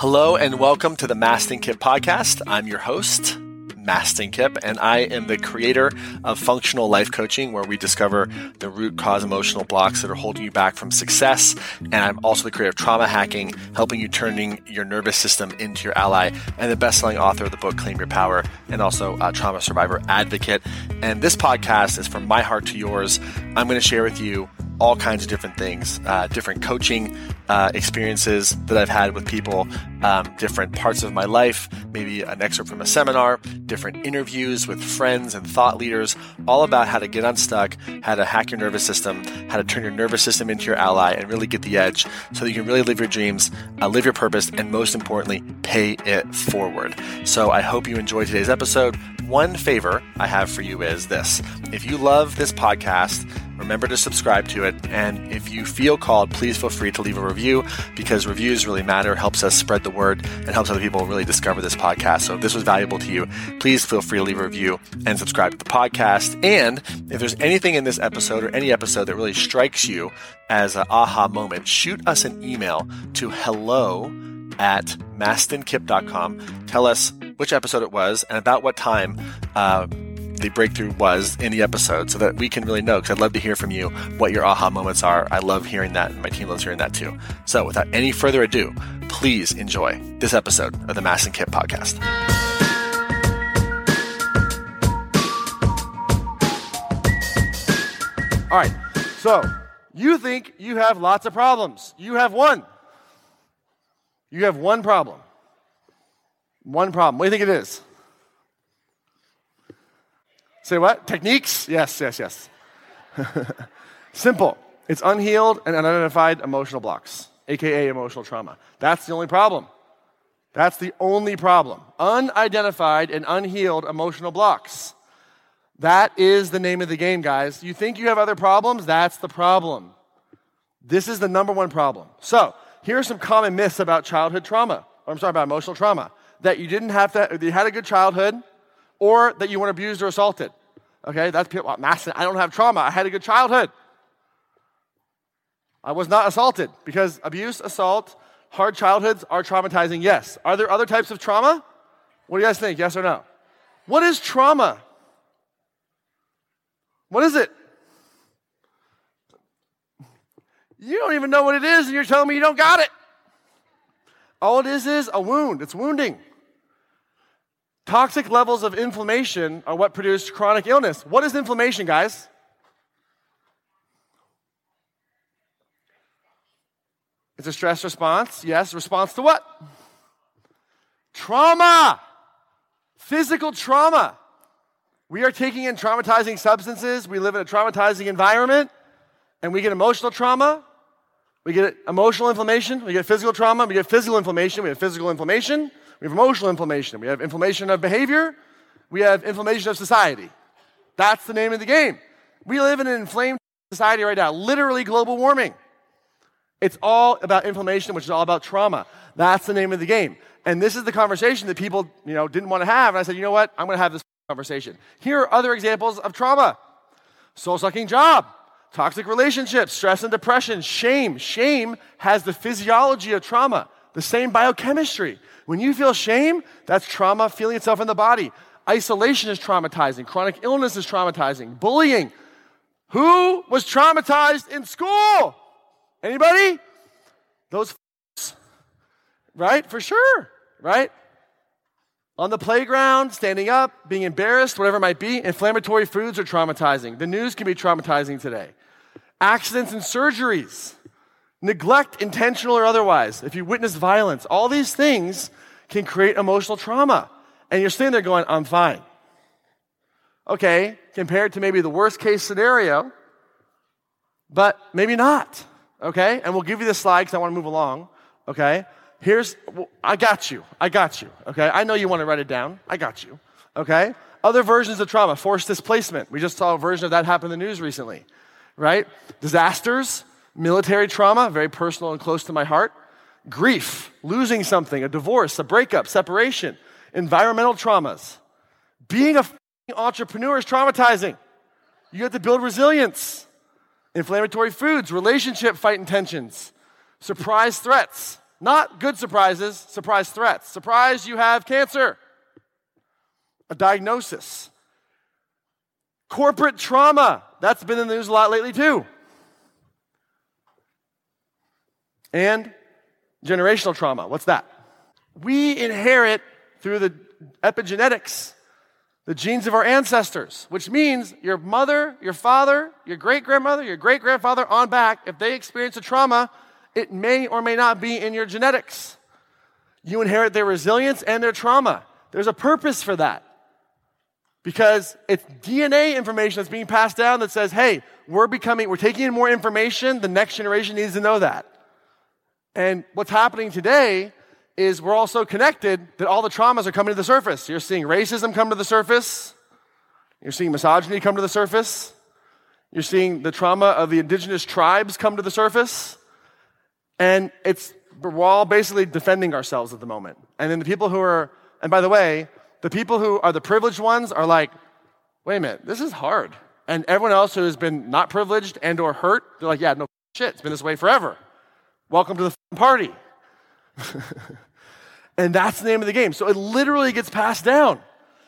Hello and welcome to the Mastin Kipp podcast. I'm your host, Mastin Kipp, and I am the creator of Functional Life Coaching, where we discover the root cause emotional blocks that are holding you back from success. And I'm also the creator of Trauma Hacking, helping you turning your nervous system into your ally, and the best-selling author of the book Claim Your Power, and also a trauma survivor advocate. And this podcast is from my heart to yours. I'm going to share with you all kinds of different things, uh, different coaching uh, experiences that I've had with people, um, different parts of my life, maybe an excerpt from a seminar, different interviews with friends and thought leaders, all about how to get unstuck, how to hack your nervous system, how to turn your nervous system into your ally, and really get the edge so that you can really live your dreams, uh, live your purpose, and most importantly, pay it forward. So I hope you enjoyed today's episode. One favor I have for you is this if you love this podcast, remember to subscribe to it. And if you feel called, please feel free to leave a review because reviews really matter, helps us spread the word, and helps other people really discover this podcast. So if this was valuable to you, please feel free to leave a review and subscribe to the podcast. And if there's anything in this episode or any episode that really strikes you as an aha moment, shoot us an email to hello at mastinkipp.com. Tell us which episode it was and about what time uh, the breakthrough was in the episode so that we can really know because I'd love to hear from you what your aha moments are. I love hearing that and my team loves hearing that too. So without any further ado, please enjoy this episode of the Mastin Kipp podcast. All right, so you think you have lots of problems. You have one. You have one problem. One problem. What do you think it is? Say what? Techniques? Yes, yes, yes. Simple. It's unhealed and unidentified emotional blocks, aka emotional trauma. That's the only problem. That's the only problem. Unidentified and unhealed emotional blocks. That is the name of the game, guys. You think you have other problems? That's the problem. This is the number one problem. So, here are some common myths about childhood trauma. Or I'm sorry, about emotional trauma. That you didn't have to, you had a good childhood, or that you weren't abused or assaulted. Okay, that's people, Mastin, I don't have trauma. I had a good childhood. I was not assaulted because abuse, assault, hard childhoods are traumatizing, yes. Are there other types of trauma? What do you guys think? Yes or no? What is trauma? What is it? You don't even know what it is, and you're telling me you don't got it. All it is is a wound, it's wounding. Toxic levels of inflammation are what produce chronic illness. What is inflammation, guys? It's a stress response. Yes, response to what? Trauma. Physical trauma. We are taking in traumatizing substances. We live in a traumatizing environment, and we get emotional trauma. We get emotional inflammation. We get physical trauma. We get physical inflammation. We have physical inflammation. We have emotional inflammation. We have inflammation of behavior. We have inflammation of society. That's the name of the game. We live in an inflamed society right now, literally global warming. It's all about inflammation, which is all about trauma. That's the name of the game. And this is the conversation that people, you know, didn't want to have. And I said, you know what? I'm going to have this conversation. Here are other examples of trauma. Soul-sucking job, toxic relationships, stress and depression, shame. Shame has the physiology of trauma, the same biochemistry. When you feel shame, that's trauma feeling itself in the body. Isolation is traumatizing. Chronic illness is traumatizing. Bullying. Who was traumatized in school? Anybody? Those right? For sure, right? On the playground, standing up, being embarrassed, whatever it might be, inflammatory foods are traumatizing. The news can be traumatizing today. Accidents and surgeries, neglect, intentional or otherwise, if you witness violence, all these things can create emotional trauma. And you're sitting there going, I'm fine. Okay, compared to maybe the worst case scenario, but maybe not. Okay, and we'll give you the slide because I want to move along. Okay, here's, I got you. I got you. Okay, I know you want to write it down. I got you. Okay, other versions of trauma, forced displacement. We just saw a version of that happen in the news recently, right? Disasters, military trauma, very personal and close to my heart. Grief, losing something, a divorce, a breakup, separation, environmental traumas. Being a entrepreneur is traumatizing. You have to build resilience. Inflammatory foods, relationship fight intentions, surprise threats, Not good surprises, surprise threats. Surprise, you have cancer. A diagnosis. Corporate trauma. That's been in the news a lot lately, too. And generational trauma. What's that? We inherit through the epigenetics the genes of our ancestors, which means your mother, your father, your great grandmother, your great grandfather on back, if they experience a trauma, it may or may not be in your genetics. You inherit their resilience and their trauma. There's a purpose for that. Because it's DNA information that's being passed down that says, hey, we're becoming, we're taking in more information. The next generation needs to know that. And what's happening today is we're all so connected that all the traumas are coming to the surface. You're seeing racism come to the surface. You're seeing misogyny come to the surface. You're seeing the trauma of the indigenous tribes come to the surface. And it's, we're all basically defending ourselves at the moment. And then the people who are, and by the way, the people who are the privileged ones are like, wait a minute, this is hard. And everyone else who has been not privileged and or hurt, they're like, yeah, no shit, it's been this way forever. Welcome to the party. And that's the name of the game. So it literally gets passed down.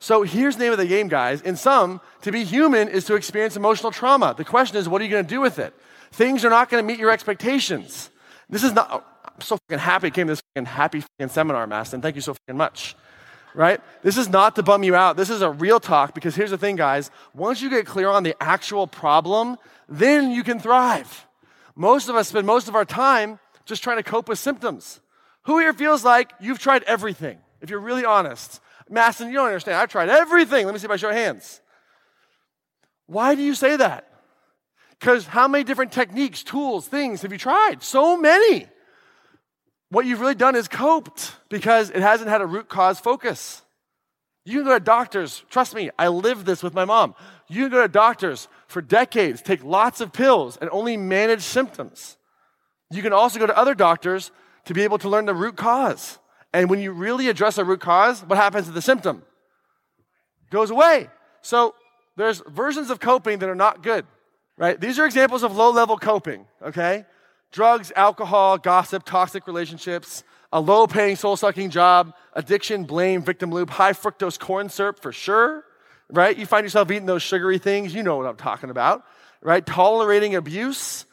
So here's the name of the game, guys. In some, to be human is to experience emotional trauma. The question is, what are you going to do with it? Things are not going to meet your expectations. This is not, oh, I'm so fucking happy I came to this fucking happy fucking seminar, Mastin. Thank you so fucking much. Right? This is not to bum you out. This is a real talk because here's the thing, guys. Once you get clear on the actual problem, then you can thrive. Most of us spend most of our time just trying to cope with symptoms. Who here feels like you've tried everything? If you're really honest. Mastin, you don't understand. I've tried everything. Let me see by show of hands. Why do you say that? Because how many different techniques, tools, things have you tried? So many. What you've really done is coped because it hasn't had a root cause focus. You can go to doctors. Trust me, I lived this with my mom. You can go to doctors for decades, take lots of pills, and only manage symptoms. You can also go to other doctors to be able to learn the root cause. And when you really address a root cause, what happens to the symptom? Goes away. So there's versions of coping that are not good, right? These are examples of low level coping, okay? Drugs, alcohol, gossip, toxic relationships, a low paying, soul sucking job, addiction, blame, victim loop, high fructose corn syrup for sure, right? You find yourself eating those sugary things, you know what I'm talking about, right? Tolerating abuse,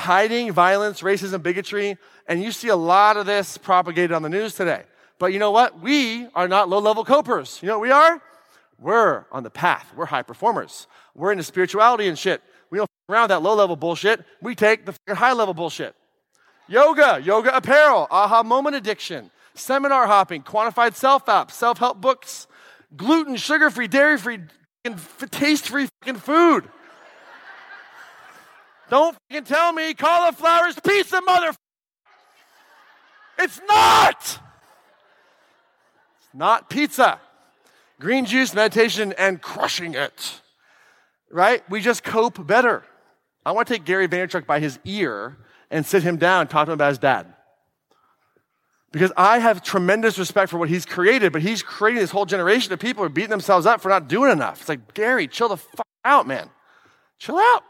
hiding violence, racism, bigotry, and you see a lot of this propagated on the news today. But you know what? We are not low level copers. You know what we are? We're on the path. We're high performers. We're into spirituality and shit. We don't around that low level bullshit. We take the high level bullshit. Yoga, yoga apparel, aha moment addiction, seminar hopping, quantified self apps, self help books, gluten, sugar free, dairy free, taste free food. Don't fucking tell me cauliflower's pizza, mother. It's not. It's not pizza. Green juice, meditation, and crushing it. Right? We just cope better. I want to take Gary Vaynerchuk by his ear and sit him down talk to him about his dad. Because I have tremendous respect for what he's created, but he's creating this whole generation of people who are beating themselves up for not doing enough. It's like, Gary, chill the fuck out, man. Chill out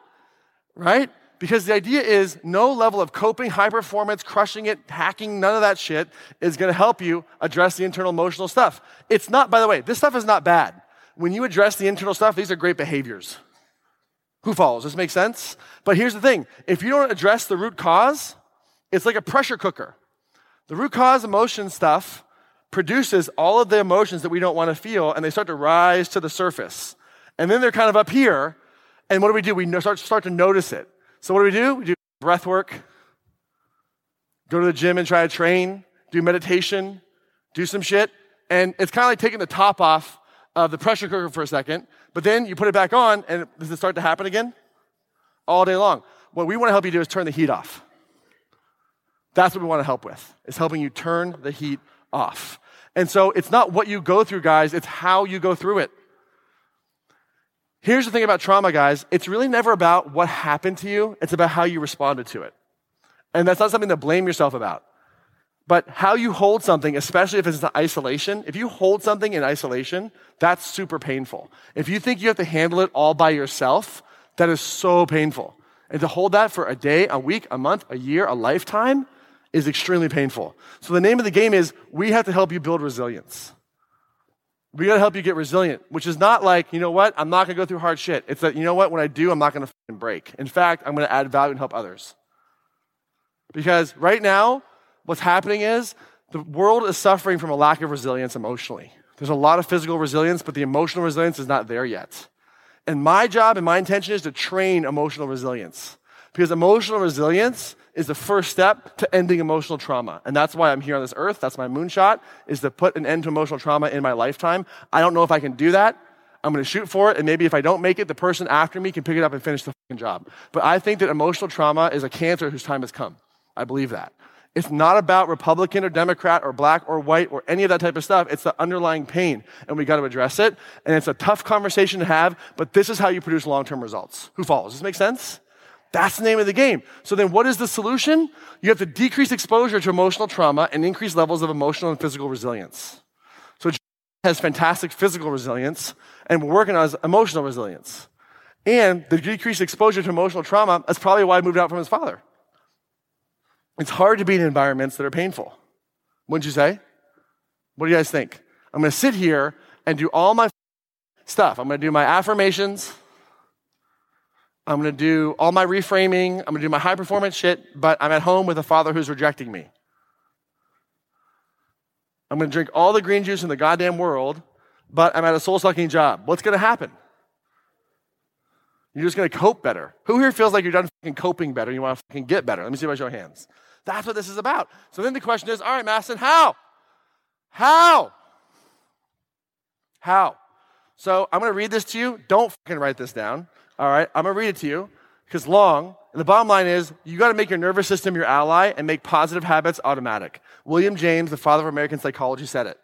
right? Because the idea is no level of coping, high performance, crushing it, hacking, none of that shit is going to help you address the internal emotional stuff. It's not, by the way, this stuff is not bad. When you address the internal stuff, these are great behaviors. Who follows? This makes sense? But here's the thing if you don't address the root cause, it's like a pressure cooker. The root cause emotion stuff produces all of the emotions that we don't want to feel, and they start to rise to the surface. And then they're kind of up here, and what do we do? We start, start to notice it. So what do we do? We do breath work, go to the gym and try to train, do meditation, do some shit. And it's kind of like taking the top off of the pressure cooker for a second, but then you put it back on, and does it start to happen again? All day long. What we want to help you do is turn the heat off. That's what we want to help with, is helping you turn the heat off. And so it's not what you go through, guys, it's how you go through it. Here's the thing about trauma, guys. It's really never about what happened to you. It's about how you responded to it. And that's not something to blame yourself about. But how you hold something, especially if it's in isolation, if you hold something in isolation, that's super painful. If you think you have to handle it all by yourself, that is so painful. And to hold that for a day, a week, a month, a year, a lifetime, is extremely painful. So the name of the game is we have to help you build resilience. We got to help you get resilient, which is not like, you know what, I'm not to go through hard shit. It's that, you know what, when I do, I'm not to break. In fact, I'm to add value and help others. Because right now, what's happening is the world is suffering from a lack of resilience emotionally. There's a lot of physical resilience, but the emotional resilience is not there yet. And my job and my intention is to train emotional resilience. Because emotional resilience is the first step to ending emotional trauma. And that's why I'm here on this earth. That's my moonshot, is to put an end to emotional trauma in my lifetime. I don't know if I can do that. I'm going to shoot for it. And maybe if I don't make it, the person after me can pick it up and finish the job. But I think that emotional trauma is a cancer whose time has come. I believe that. It's not about Republican or Democrat or black or white or any of that type of stuff. It's the underlying pain, and we got to address it. And it's a tough conversation to have, but this is how you produce long term results. Who follows? Does this make sense? That's the name of the game. So then what is the solution? You have to decrease exposure to emotional trauma and increase levels of emotional and physical resilience. So has fantastic physical resilience, and we're working on his emotional resilience. And the decreased exposure to emotional trauma, that's probably why he moved out from his father. It's hard to be in environments that are painful. Wouldn't you say? What do you guys think? I'm to sit here and do all my stuff. I'm to do my affirmations. I'm going to do all my reframing. I'm going to do my high performance shit, but I'm at home with a father who's rejecting me. I'm going to drink all the green juice in the goddamn world, but I'm at a soul sucking job. What's going to happen? You're just going to cope better. Who here feels like you're done fucking coping better? You want to fucking get better? Let me see by show of hands. That's what this is about. So then the question is, all right, Mastin, how? How? How? So I'm going to read this to you. Don't fucking write this down. All right, I'm to read it to you because long. And the bottom line is, you got to make your nervous system your ally and make positive habits automatic. William James, the father of American psychology, said it.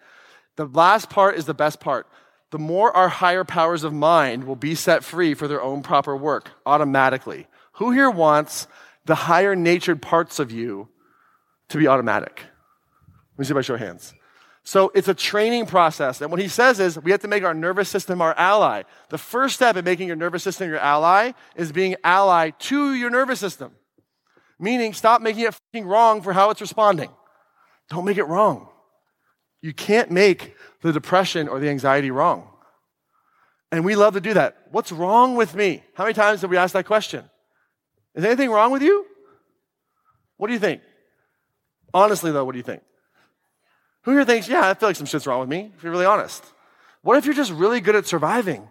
The last part is the best part. The more our higher powers of mind will be set free for their own proper work automatically. Who here wants the higher natured parts of you to be automatic? Let me see by show of hands. So it's a training process. And what he says is we have to make our nervous system our ally. The first step in making your nervous system your ally is being ally to your nervous system. Meaning stop making it wrong for how it's responding. Don't make it wrong. You can't make the depression or the anxiety wrong. And we love to do that. What's wrong with me? How many times have we asked that question? Is anything wrong with you? What do you think? Honestly, though, what do you think? Who here thinks, yeah, I feel like some shit's wrong with me, if you're really honest? What if you're just really good at surviving?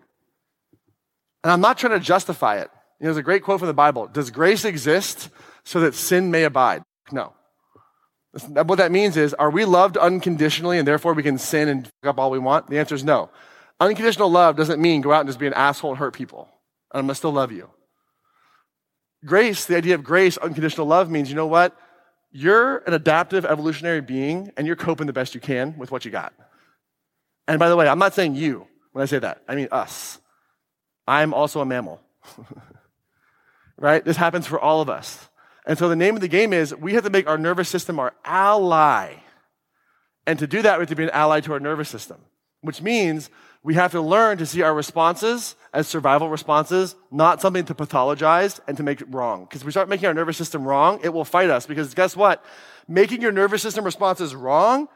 And I'm not trying to justify it. You know, there's a great quote from the Bible Does grace exist so that sin may abide? No. What that means is, are we loved unconditionally and therefore we can sin and fuck up all we want? The answer is no. Unconditional love doesn't mean go out and just be an asshole and hurt people. And I'm gonna still love you. Grace, the idea of grace, unconditional love means, you know what? You're an adaptive evolutionary being and you're coping the best you can with what you got. And by the way, I'm not saying you when I say that. I mean us. I'm also a mammal. right? This happens for all of us. And so the name of the game is we have to make our nervous system our ally. And to do that, we have to be an ally to our nervous system, which means we have to learn to see our responses as survival responses, not something to pathologize and to make it wrong. Because if we start making our nervous system wrong, it will fight us. Because guess what? Making your nervous system responses wrong,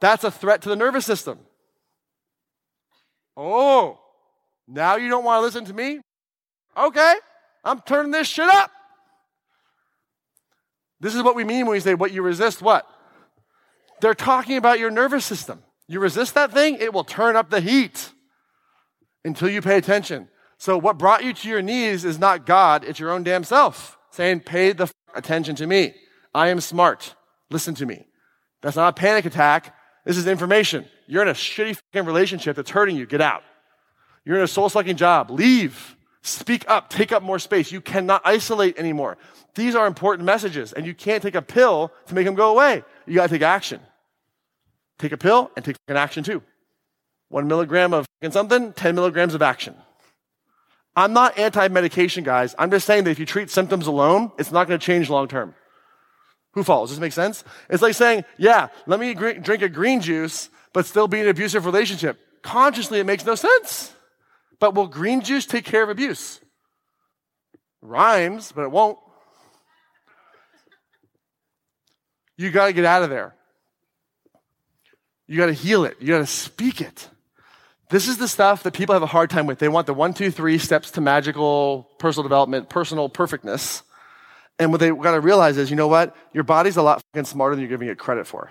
that's a threat to the nervous system. Oh, now you don't want to listen to me? Okay, I'm turning this shit up. This is what we mean when we say what you resist, what? They're talking about your nervous system. You resist that thing, it will turn up the heat until you pay attention. So, what brought you to your knees is not God, it's your own damn self saying, Pay the f- attention to me. I am smart. Listen to me. That's not a panic attack. This is information. You're in a shitty fucking relationship that's hurting you. Get out. You're in a soul sucking job. Leave. Speak up. Take up more space. You cannot isolate anymore. These are important messages, and you can't take a pill to make them go away. You got to take action. Take a pill and take an action too. One milligram of something, 10 milligrams of action. I'm not anti medication, guys. I'm just saying that if you treat symptoms alone, it's not going to change long term. Who follows? Does this make sense? It's like saying, yeah, let me drink a green juice, but still be in an abusive relationship. Consciously, it makes no sense. But will green juice take care of abuse? Rhymes, but it won't. You got to get out of there. You got to heal it. You got to speak it. This is the stuff that people have a hard time with. They want the one, two, three steps to magical personal development, personal perfectness. And what they got to realize is, you know what? Your body's a lot fucking smarter than you're giving it credit for.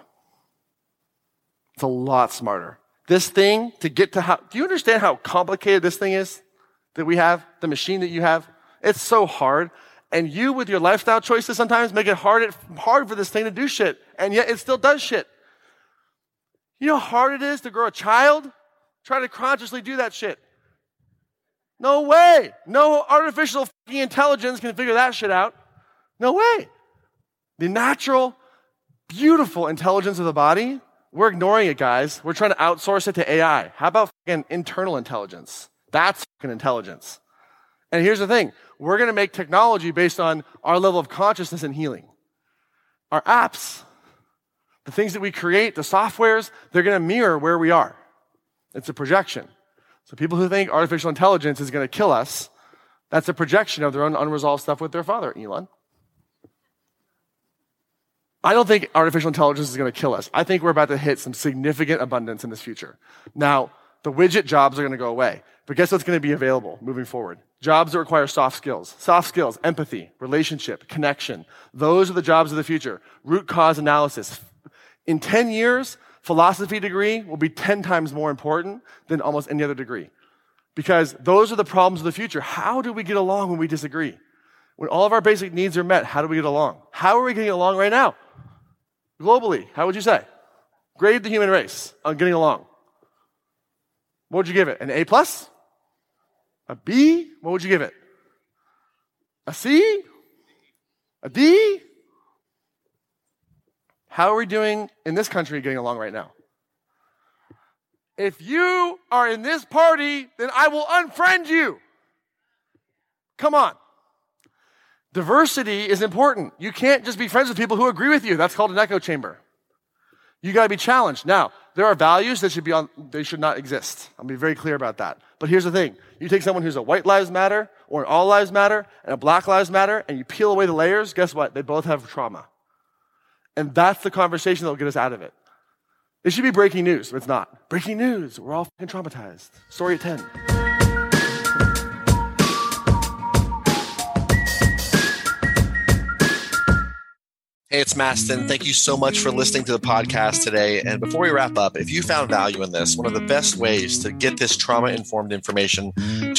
It's a lot smarter. This thing to get to how, do you understand how complicated this thing is that we have? The machine that you have? It's so hard. And you, with your lifestyle choices, sometimes make it hard, hard for this thing to do shit. And yet it still does shit. You know how hard it is to grow a child? Try to consciously do that shit. No way. No artificial intelligence can figure that shit out. No way. The natural, beautiful intelligence of the body, we're ignoring it, guys. We're trying to outsource it to AI. How about fucking internal intelligence? That's fucking intelligence. And here's the thing we're going to make technology based on our level of consciousness and healing. Our apps, the things that we create, the softwares, they're going to mirror where we are. It's a projection. So people who think artificial intelligence is going to kill us, that's a projection of their own unresolved stuff with their father, Elon. I don't think artificial intelligence is going to kill us. I think we're about to hit some significant abundance in this future. Now, the widget jobs are going to go away. But guess what's going to be available moving forward? Jobs that require soft skills. Soft skills, empathy, relationship, connection. Those are the jobs of the future. Root cause analysis. In 10 years, philosophy degree will be 10 times more important than almost any other degree. Because those are the problems of the future. How do we get along when we disagree? When all of our basic needs are met, how do we get along? How are we getting along right now? Globally, how would you say? Grade the human race on getting along. What would you give it? An A plus? A B? What would you give it? A C? A D? How are we doing in this country getting along right now? If you are in this party, then I will unfriend you. Come on. Diversity is important. You can't just be friends with people who agree with you. That's called an echo chamber. You got to be challenged. Now, there are values that should be on, they should not exist. I'll be very clear about that. But here's the thing. You take someone who's a white lives matter or an all lives matter and a black lives matter and you peel away the layers, guess what? They both have trauma. And that's the conversation that will get us out of it. It should be breaking news, but it's not. Breaking news. We're all traumatized. Story at 10. Hey, it's Mastin. Thank you so much for listening to the podcast today. And before we wrap up, if you found value in this, one of the best ways to get this trauma informed information